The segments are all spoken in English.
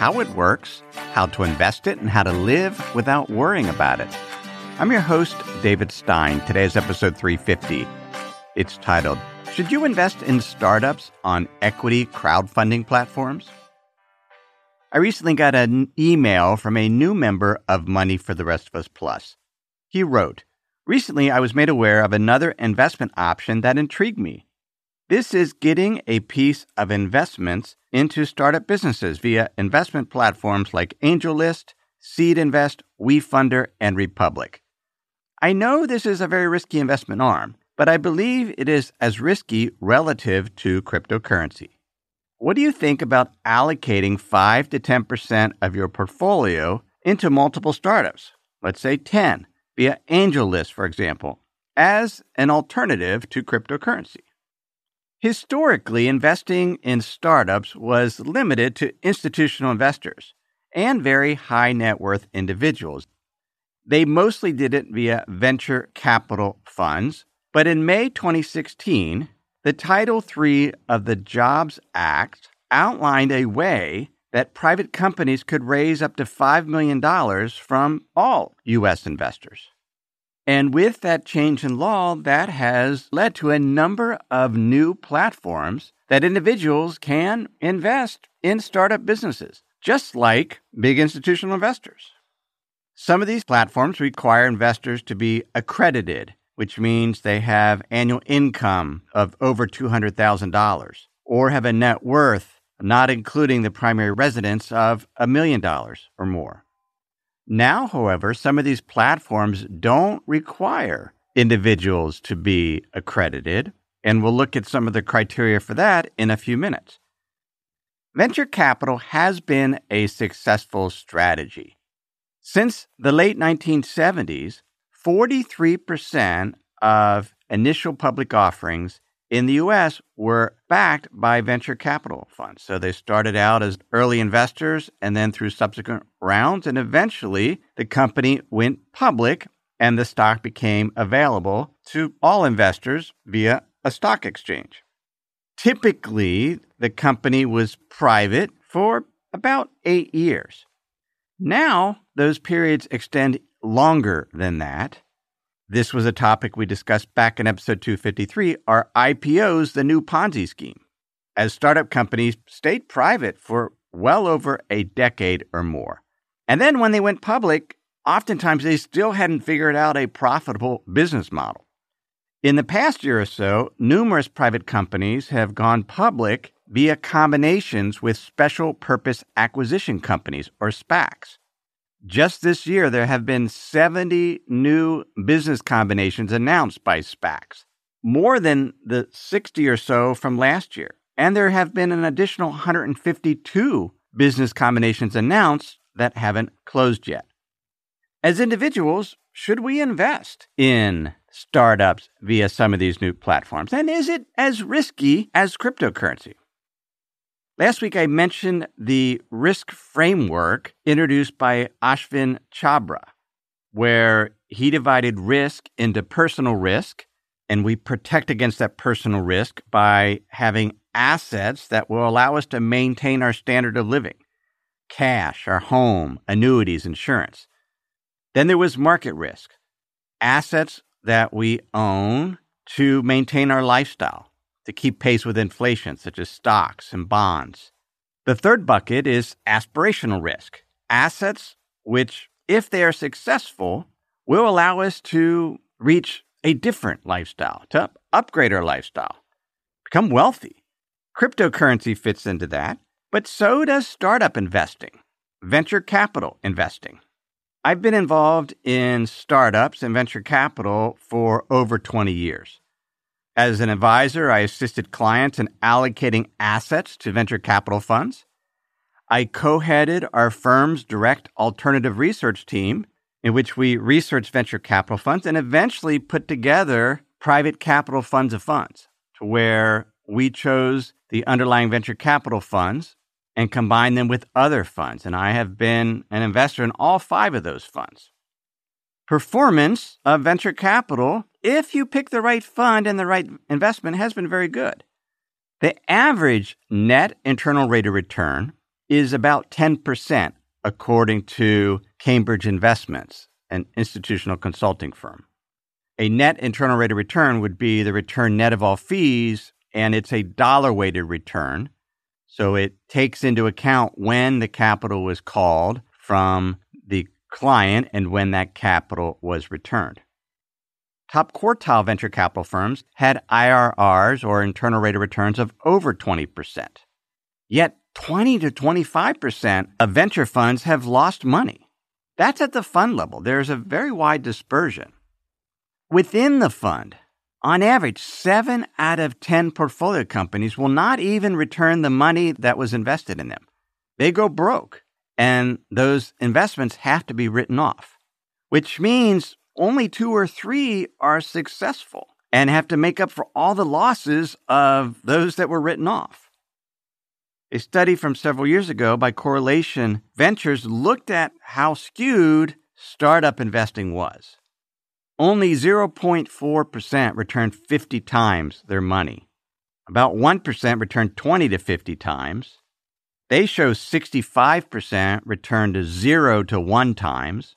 how it works, how to invest it, and how to live without worrying about it. I'm your host, David Stein. Today's episode 350. It's titled, Should You Invest in Startups on Equity Crowdfunding Platforms? I recently got an email from a new member of Money for the Rest of Us Plus. He wrote, Recently, I was made aware of another investment option that intrigued me. This is getting a piece of investments into startup businesses via investment platforms like AngelList, SeedInvest, WeFunder, and Republic. I know this is a very risky investment arm, but I believe it is as risky relative to cryptocurrency. What do you think about allocating 5 to 10% of your portfolio into multiple startups? Let's say 10 via AngelList, for example, as an alternative to cryptocurrency. Historically, investing in startups was limited to institutional investors and very high net worth individuals. They mostly did it via venture capital funds, but in May 2016, the Title III of the Jobs Act outlined a way that private companies could raise up to $5 million from all U.S. investors. And with that change in law, that has led to a number of new platforms that individuals can invest in startup businesses, just like big institutional investors. Some of these platforms require investors to be accredited, which means they have annual income of over $200,000 or have a net worth, not including the primary residence, of a million dollars or more. Now, however, some of these platforms don't require individuals to be accredited, and we'll look at some of the criteria for that in a few minutes. Venture capital has been a successful strategy. Since the late 1970s, 43% of initial public offerings in the US were backed by venture capital funds. So they started out as early investors and then through subsequent rounds, and eventually the company went public and the stock became available to all investors via a stock exchange. Typically, the company was private for about eight years. Now, those periods extend longer than that. This was a topic we discussed back in episode 253 Are IPOs the new Ponzi scheme? As startup companies stayed private for well over a decade or more. And then when they went public, oftentimes they still hadn't figured out a profitable business model. In the past year or so, numerous private companies have gone public via combinations with special purpose acquisition companies or SPACs. Just this year, there have been 70 new business combinations announced by SPACs, more than the 60 or so from last year. And there have been an additional 152 business combinations announced that haven't closed yet. As individuals, should we invest in startups via some of these new platforms? And is it as risky as cryptocurrency? Last week, I mentioned the risk framework introduced by Ashvin Chhabra, where he divided risk into personal risk, and we protect against that personal risk by having assets that will allow us to maintain our standard of living cash, our home, annuities, insurance. Then there was market risk, assets that we own to maintain our lifestyle to keep pace with inflation, such as stocks and bonds. The third bucket is aspirational risk, assets which, if they are successful, will allow us to reach a different lifestyle, to upgrade our lifestyle, become wealthy. Cryptocurrency fits into that, but so does startup investing, venture capital investing. I've been involved in startups and venture capital for over 20 years. As an advisor, I assisted clients in allocating assets to venture capital funds. I co headed our firm's direct alternative research team, in which we researched venture capital funds and eventually put together private capital funds of funds to where we chose the underlying venture capital funds and combined them with other funds. And I have been an investor in all five of those funds. Performance of venture capital, if you pick the right fund and the right investment, has been very good. The average net internal rate of return is about 10%, according to Cambridge Investments, an institutional consulting firm. A net internal rate of return would be the return net of all fees, and it's a dollar weighted return. So it takes into account when the capital was called from the client and when that capital was returned. Top quartile venture capital firms had IRRs or internal rate of returns of over 20%. Yet 20 to 25% of venture funds have lost money. That's at the fund level. There's a very wide dispersion. Within the fund, on average, seven out of 10 portfolio companies will not even return the money that was invested in them. They go broke, and those investments have to be written off, which means only two or three are successful and have to make up for all the losses of those that were written off. A study from several years ago by Correlation Ventures looked at how skewed startup investing was. Only 0.4% returned 50 times their money. About 1% returned 20 to 50 times. They show 65% returned to 0 to 1 times,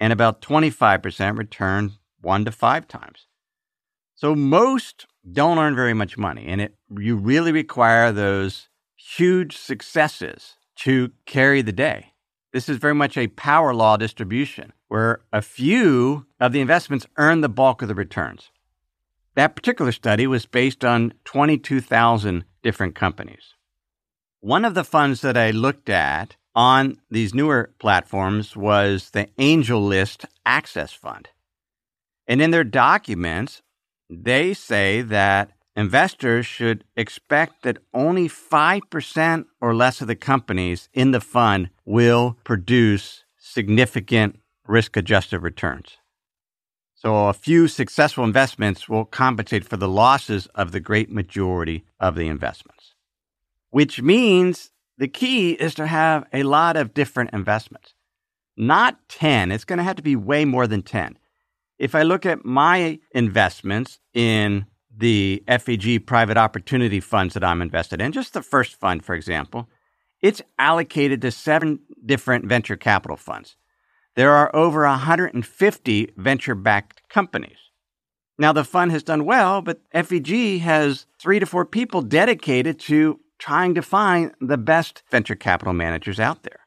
and about 25% return 1 to 5 times. So most don't earn very much money, and it, you really require those huge successes to carry the day. This is very much a power law distribution where a few of the investments earn the bulk of the returns. That particular study was based on 22,000 different companies. One of the funds that I looked at on these newer platforms was the AngelList Access Fund. And in their documents, they say that investors should expect that only 5% or less of the companies in the fund will produce significant risk adjusted returns. So a few successful investments will compensate for the losses of the great majority of the investments, which means the key is to have a lot of different investments. Not 10, it's going to have to be way more than 10. If I look at my investments in the FEG private opportunity funds that I'm invested in, just the first fund, for example, it's allocated to seven different venture capital funds. There are over 150 venture backed companies. Now, the fund has done well, but FEG has three to four people dedicated to trying to find the best venture capital managers out there.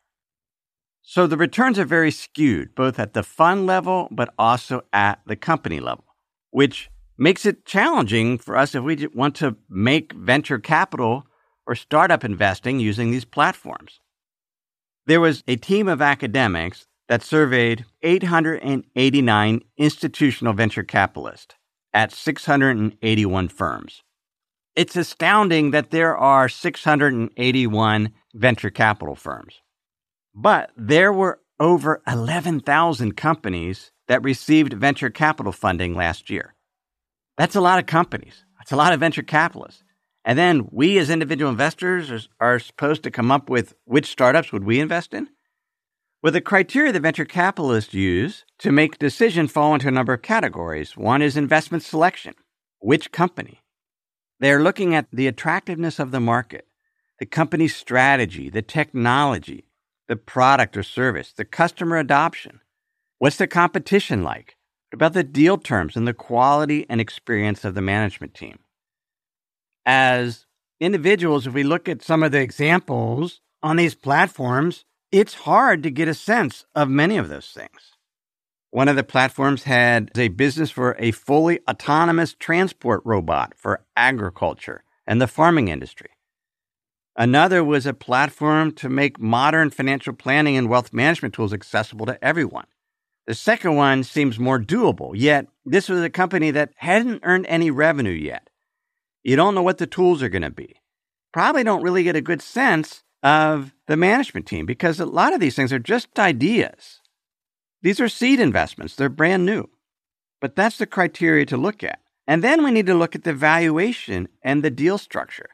So the returns are very skewed, both at the fund level, but also at the company level, which makes it challenging for us if we want to make venture capital or startup investing using these platforms. There was a team of academics that surveyed 889 institutional venture capitalists at 681 firms. It's astounding that there are 681 venture capital firms. But there were over 11,000 companies that received venture capital funding last year. That's a lot of companies. That's a lot of venture capitalists. And then we as individual investors are, supposed to come up with which startups would we invest in? Well, the criteria that venture capitalists use to make decisions fall into a number of categories. One is investment selection. Which company? They're looking at the attractiveness of the market, the company's strategy, the technology, the product or service, the customer adoption. What's the competition like? What about the deal terms and the quality and experience of the management team? As individuals, if we look at some of the examples on these platforms, it's hard to get a sense of many of those things. One of the platforms had a business for a fully autonomous transport robot for agriculture and the farming industry. Another was a platform to make modern financial planning and wealth management tools accessible to everyone The second one seems more doable, yet this was a company that hadn't earned any revenue yet. You don't know what the tools are going to be. Probably don't really get a good sense of the management team because a lot of these things are just ideas. These are seed investments, they're brand new. But that's the criteria to look at. And then we need to look at the valuation and the deal structure.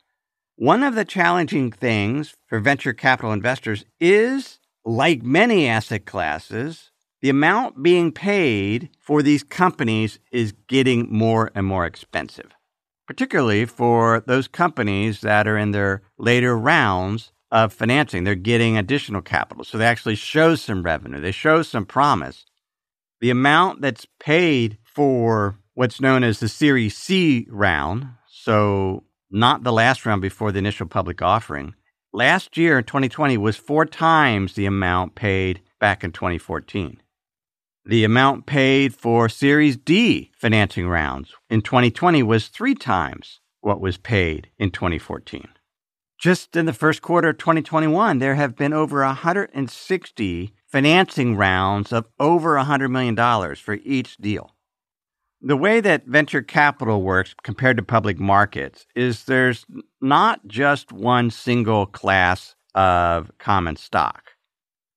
One of the challenging things for venture capital investors is, like many asset classes, the amount being paid for these companies is getting more and more expensive, particularly for those companies that are in their later rounds of financing. They're getting additional capital. So they actually show some revenue, they show some promise. The amount that's paid for what's known as the Series C round, so not the last round before the initial public offering, last year in 2020 was four times the amount paid back in 2014. The amount paid for Series D financing rounds in 2020 was three times what was paid in 2014. Just in the first quarter of 2021, there have been over 160 financing rounds of over $100 million for each deal. The way that venture capital works compared to public markets is there's not just one single class of common stock.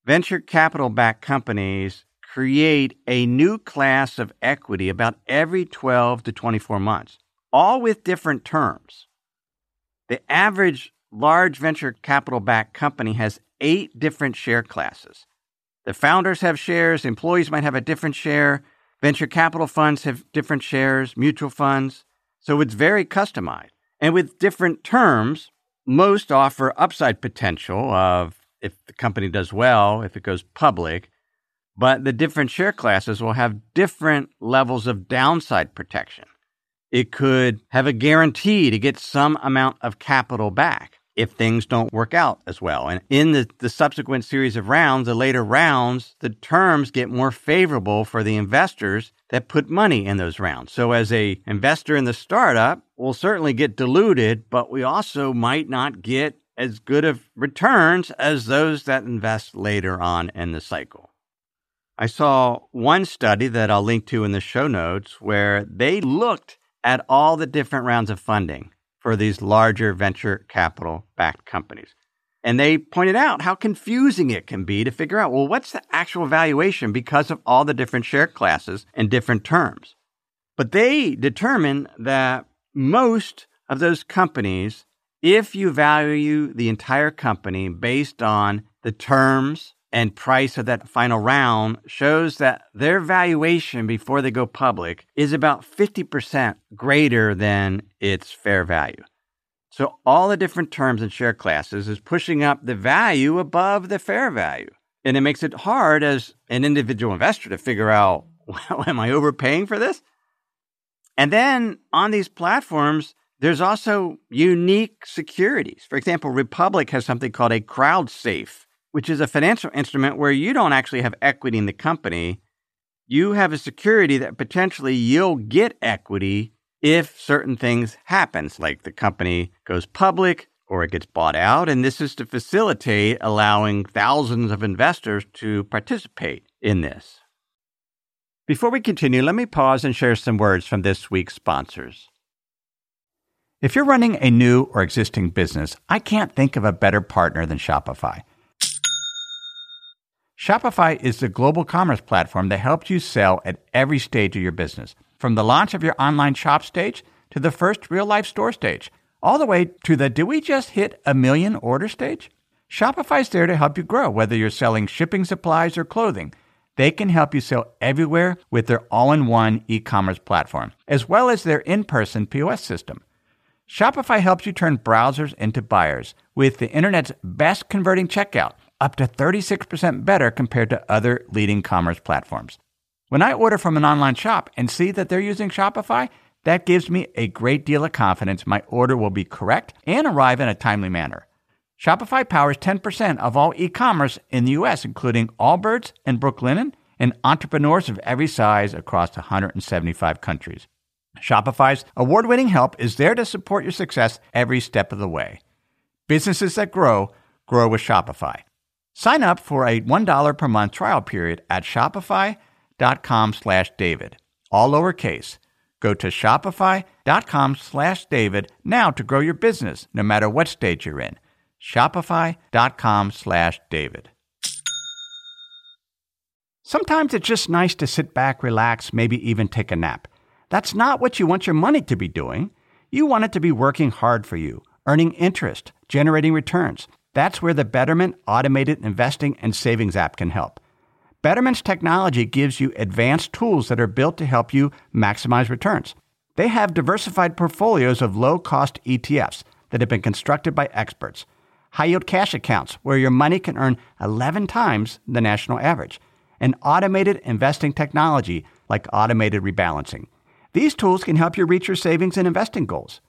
Venture capital backed companies create a new class of equity about every 12 to 24 months, all with different terms. The average large venture capital backed company has eight different share classes. The founders have shares, employees might have a different share, venture capital funds have different shares, mutual funds. So it's very customized. And with different terms, most offer upside potential of if the company does well, if it goes public, but the different share classes will have different levels of downside protection. It could have a guarantee to get some amount of capital back if things don't work out as well. And in the, the subsequent series of rounds, the later rounds, the terms get more favorable for the investors that put money in those rounds. So as a investor in the startup, we'll certainly get diluted, but we also might not get as good of returns as those that invest later on in the cycle. I saw one study that I'll link to in the show notes where they looked at all the different rounds of funding for these larger venture capital backed companies. And they pointed out how confusing it can be to figure out, well, what's the actual valuation because of all the different share classes and different terms. But they determined that most of those companies, if you value the entire company based on the terms and price of that final round shows that their valuation before they go public is about 50% greater than its fair value. So all the different terms and share classes is pushing up the value above the fair value. And it makes it hard as an individual investor to figure out, well, am I overpaying for this? And then on these platforms, there's also unique securities. For example, Republic has something called a crowd safe which is a financial instrument where you don't actually have equity in the company. You have a security that potentially you'll get equity if certain things happens, like the company goes public or it gets bought out. And this is to facilitate allowing thousands of investors to participate in this. Before we continue, let me pause and share some words from this week's sponsors. If you're running a new or existing business, I can't think of a better partner than Shopify. Shopify is the global commerce platform that helps you sell at every stage of your business, from the launch of your online shop stage to the first real life store stage, all the way to the do we just hit a million order stage? Shopify's there to help you grow, whether you're selling shipping supplies or clothing. They can help you sell everywhere with their all in one e commerce platform, as well as their in person POS system. Shopify helps you turn browsers into buyers with the internet's best converting checkout up to 36% better compared to other leading commerce platforms. When I order from an online shop and see that they're using Shopify, that gives me a great deal of confidence my order will be correct and arrive in a timely manner. Shopify powers 10% of all e commerce in the US, including Allbirds and Brooklinen, and entrepreneurs of every size across 175 countries. Shopify's award winning help is there to support your success every step of the way. Businesses that grow, grow with Shopify. Sign up for a $1 per month trial period at shopify.com slash David. All lowercase. Go to shopify.com slash David now to grow your business, no matter what stage you're in. Shopify.com slash David. Sometimes it's just nice to sit back, relax, maybe even take a nap. That's not what you want your money to be doing. You want it to be working hard for you, earning interest, generating returns. That's where the Betterment Automated Investing and Savings app can help. Betterment's technology gives you advanced tools that are built to help you maximize returns. They have diversified portfolios of low cost ETFs that have been constructed by experts, high yield cash accounts where your money can earn 11 times the national average, and automated investing technology like automated rebalancing. These tools can help you reach your savings and investing goals.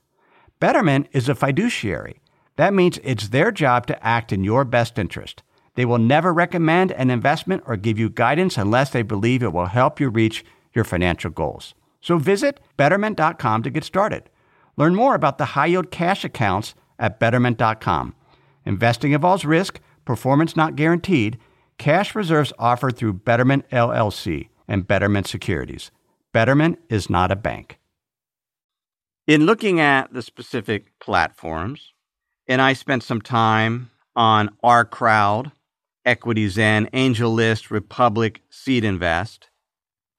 Betterment is a fiduciary. That means it's their job to act in your best interest. They will never recommend an investment or give you guidance unless they believe it will help you reach your financial goals. So visit betterment.com to get started. Learn more about the high yield cash accounts at betterment.com. Investing involves risk, performance not guaranteed. Cash reserves offered through Betterment LLC and Betterment Securities. Betterment is not a bank. In looking at the specific platforms, and I spent some time on OurCrowd EquityZen, AngelList, Republic, SeedInvest.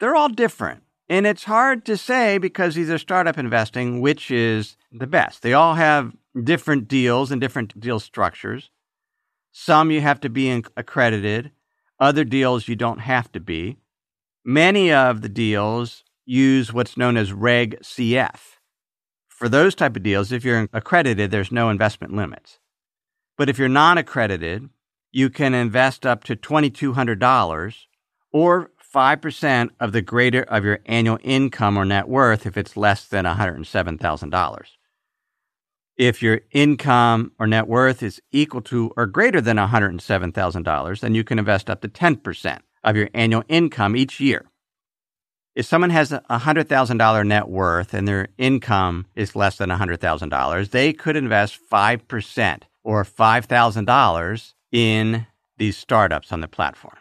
They're all different. And it's hard to say because these are startup investing which is the best. They all have different deals and different deal structures. Some you have to be accredited, other deals you don't have to be. Many of the deals use what's known as Reg CF. For those type of deals, if you're accredited, there's no investment limits. But if you're non accredited, you can invest up to $2,200 or 5% of the greater of your annual income or net worth if it's less than $107,000. If your income or net worth is equal to or greater than $107,000, then you can invest up to 10% of your annual income each year. If someone has a $100,000 net worth and their income is less than $100,000, they could invest 5% or $5,000 in these startups on the platform.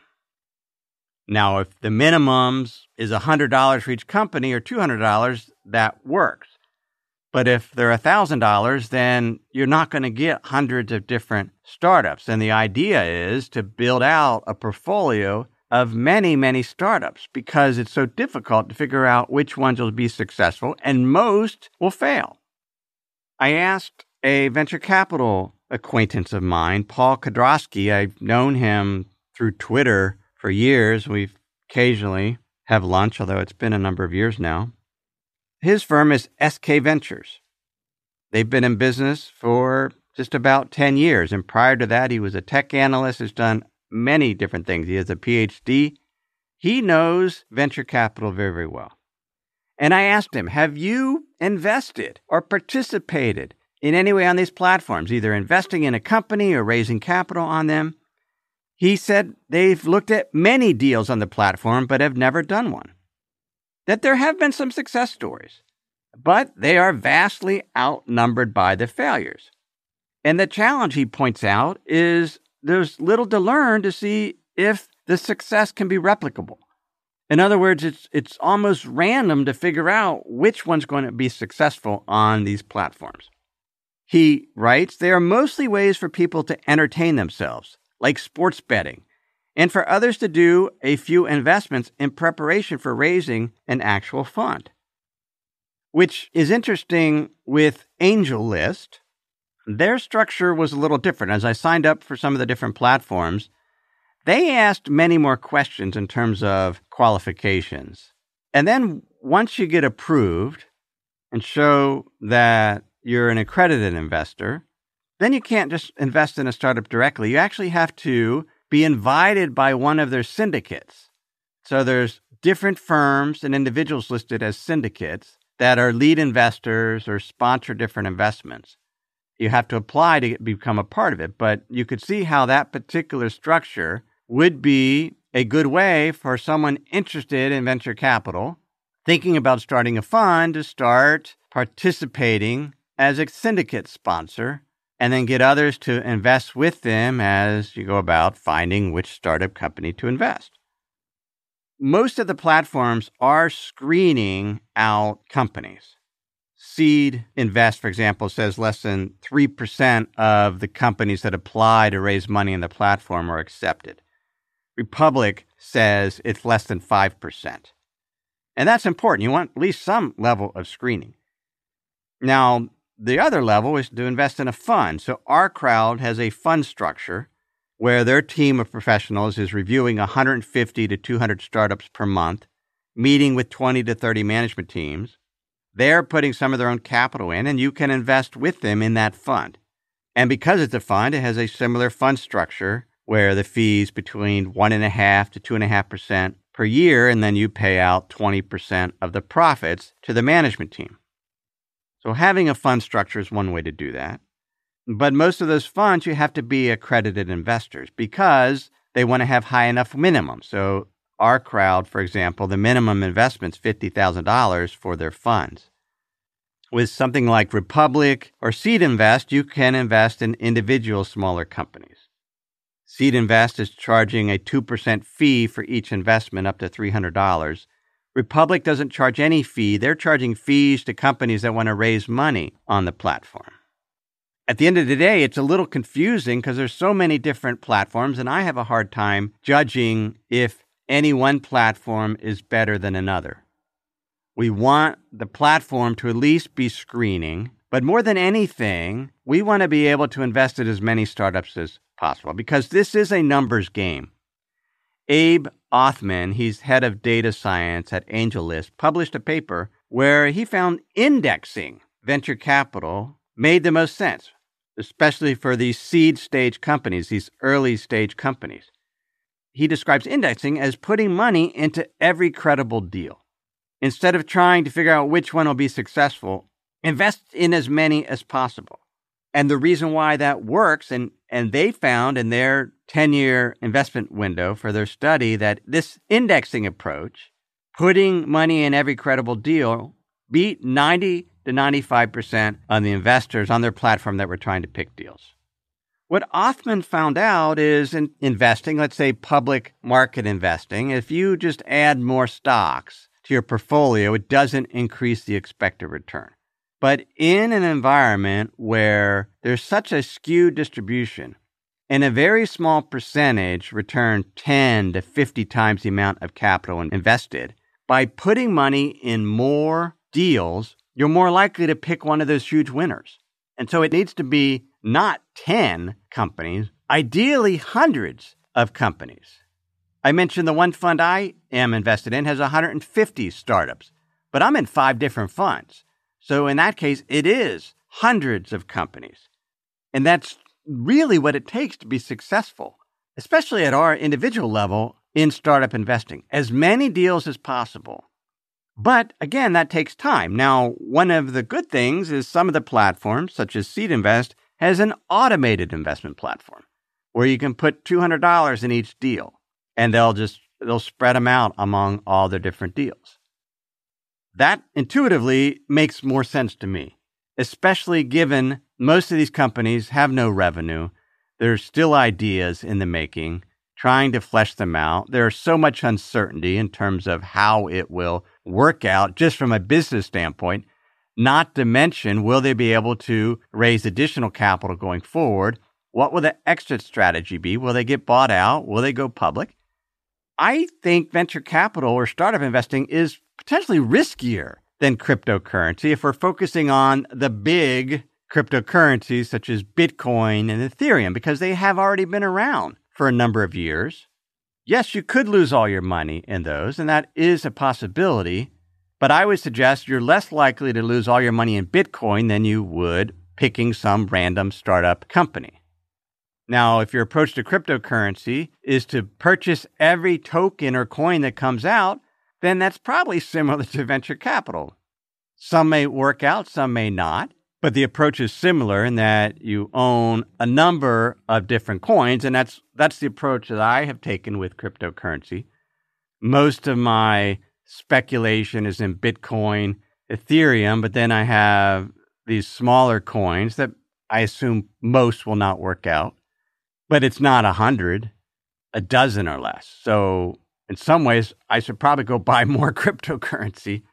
Now, if the minimums is $100 for each company or $200, that works. But if they're $1,000, then you're not going to get hundreds of different startups. And the idea is to build out a portfolio of many, many startups because it's so difficult to figure out which ones will be successful and most will fail. I asked a venture capital acquaintance of mine, Paul Kedrosky. I've known him through Twitter for years. We've occasionally have lunch, although it's been a number of years now. His firm is SK Ventures. They've been in business for just about 10 years. And prior to that, he was a tech analyst, has done many different things. He has a PhD. He knows venture capital very, very well. And I asked him, Have you invested or participated in any way on these platforms, either investing in a company or raising capital on them. He said they've looked at many deals on the platform but have never done one. That there have been some success stories, but they are vastly outnumbered by the failures. And the challenge, he points out, is there's little to learn to see if the success can be replicable. In other words, it's, it's almost random to figure out which one's going to be successful on these platforms. He writes, they are mostly ways for people to entertain themselves, like sports betting, and for others to do a few investments in preparation for raising an actual fund. Which is interesting with AngelList. Their structure was a little different. As I signed up for some of the different platforms, they asked many more questions in terms of qualifications. And then once you get approved and show that you're an accredited investor, then you can't just invest in a startup directly. You actually have to be invited by one of their syndicates. So there's different firms and individuals listed as syndicates that are lead investors or sponsor different investments. You have to apply to get, become a part of it, but you could see how that particular structure would be a good way for someone interested in venture capital thinking about starting a fund to start participating as a syndicate sponsor and then get others to invest with them as you go about finding which startup company to invest. most of the platforms are screening out companies. Seed Invest, for example, says less than 3% of the companies that apply to raise money in the platform are accepted. Republic says it's less than 5%. And that's important. You want at least some level of screening. Now, the other level is to invest in a fund. So OurCrowd has a fund structure where their team of professionals is reviewing 150 to 200 startups per month, meeting with 20 to 30 management teams. They're putting some of their own capital in, and you can invest with them in that fund. And because it's a fund, it has a similar fund structure where the fees between one and a half to two and a half percent per year, and then you pay out 20% of the profits to the management team. So having a fund structure is one way to do that. But most of those funds, you have to be accredited investors because they want to have high enough minimum. So, OurCrowd, for example, the minimum investment's $50,000 for their funds. With something like Republic or SeedInvest, you can invest in individual smaller companies. SeedInvest is charging a 2% fee for each investment up to $300. Republic doesn't charge any fee. They're charging fees to companies that want to raise money on the platform at the end of the day, it's a little confusing because there's so many different platforms, and I have a hard time judging if any one platform is better than another. We want the platform to at least be screening, but more than anything, we want to be able to invest in as many startups as possible because this is a numbers game. Abe Othman, he's head of data science at AngelList, published a paper where he found indexing venture capital made the most sense especially for these seed stage companies, these early stage companies. He describes indexing as putting money into every credible deal. Instead of trying to figure out which one will be successful, invest in as many as possible. And the reason why that works, and, and they found in their 10 year investment window for their study that this indexing approach, putting money in every credible deal, beat 90 to 95% on the investors on their platform that were trying to pick deals. What Othman found out is in investing, let's say public market investing, if you just add more stocks to your portfolio, it doesn't increase the expected return. But in an environment where there's such a skewed distribution and a very small percentage return 10 to 50 times the amount of capital invested, by putting money in more deals you're more likely to pick one of those huge winners. And so it needs to be not 10 companies, ideally hundreds of companies. I mentioned the one fund I am invested in has 150 startups, but I'm in five different funds. So in that case, it is hundreds of companies. And that's really what it takes to be successful, especially at our individual level in startup investing. As many deals as possible but again, that takes time. Now, one of the good things is some of the platforms, such as SeedInvest, has an automated investment platform where you can put $200 in each deal and they'll just they'll spread them out among all the different deals. That intuitively makes more sense to me, especially given most of these companies have no revenue. There's still ideas in the making, trying to flesh them out. There's so much uncertainty in terms of how it will work out just from a business standpoint, not to mention, will they be able to raise additional capital going forward? What will the exit strategy be? Will they get bought out? Will they go public? I think venture capital or startup investing is potentially riskier than cryptocurrency if we're focusing on the big cryptocurrencies such as Bitcoin and Ethereum because they have already been around for a number of years. Yes, you could lose all your money in those, and that is a possibility. But I would suggest you're less likely to lose all your money in Bitcoin than you would picking some random startup company. Now, if your approach to cryptocurrency is to purchase every token or coin that comes out, then that's probably similar to venture capital. Some may work out, some may not. But the approach is similar in that you own a number of different coins, and that's that's the approach that I have taken with cryptocurrency. Most of my speculation is in Bitcoin, Ethereum, but then I have these smaller coins that I assume most will not work out. But it's not a hundred, a dozen or less. So in some ways, I should probably go buy more cryptocurrency.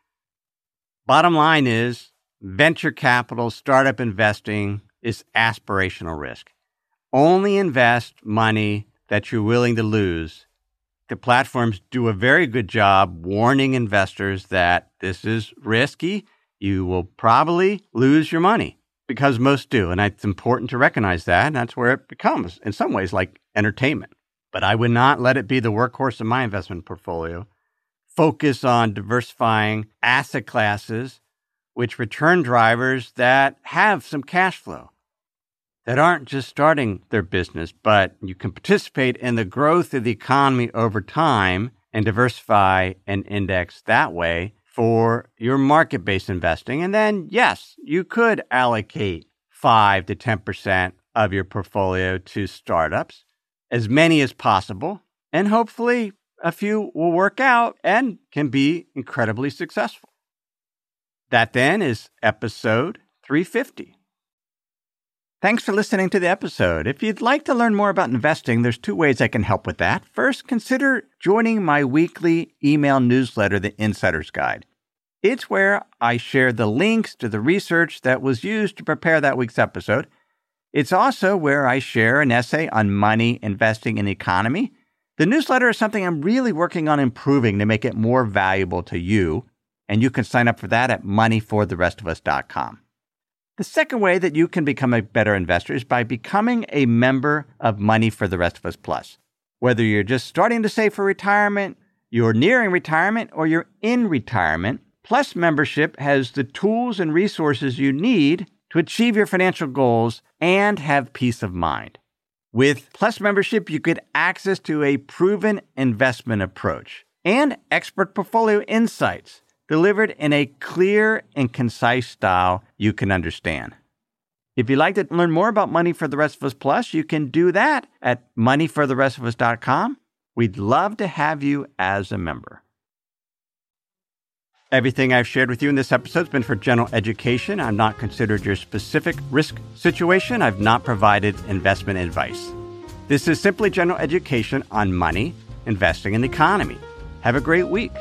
Bottom line is venture capital, startup investing is aspirational risk. Only invest money that you're willing to lose. The platforms do a very good job warning investors that this is risky. You will probably lose your money because most do. And it's important to recognize that. And that's where it becomes, in some ways, like entertainment. But I would not let it be the workhorse of my investment portfolio. Focus on diversifying asset classes, which return drivers that have some cash flow that aren't just starting their business, but you can participate in the growth of the economy over time and diversify and index that way for your market based investing. And then, yes, you could allocate 5 to 10% of your portfolio to startups, as many as possible. And hopefully, a few will work out and can be incredibly successful. That then is episode 350. Thanks for listening to the episode. If you'd like to learn more about investing, there's two ways I can help with that. First, consider joining my weekly email newsletter, The Insider's Guide. It's where I share the links to the research that was used to prepare that week's episode. It's also where I share an essay on money, investing, and economy. The newsletter is something I'm really working on improving to make it more valuable to you, and you can sign up for that at moneyfortherestofus.com. The second way that you can become a better investor is by becoming a member of Money for the Rest of Us Plus. Whether you're just starting to save for retirement, you're nearing retirement, or you're in retirement, Plus membership has the tools and resources you need to achieve your financial goals and have peace of mind. With Plus membership, you get access to a proven investment approach and expert portfolio insights delivered in a clear and concise style you can understand. If you'd like to learn more about Money for the Rest of Us Plus, you can do that at moneyfortherestofus.com. We'd love to have you as a member. Everything I've shared with you in this episode has been for general education. I'm not considered your specific risk situation. I've not provided investment advice. This is simply general education on money, investing, and the economy. Have a great week.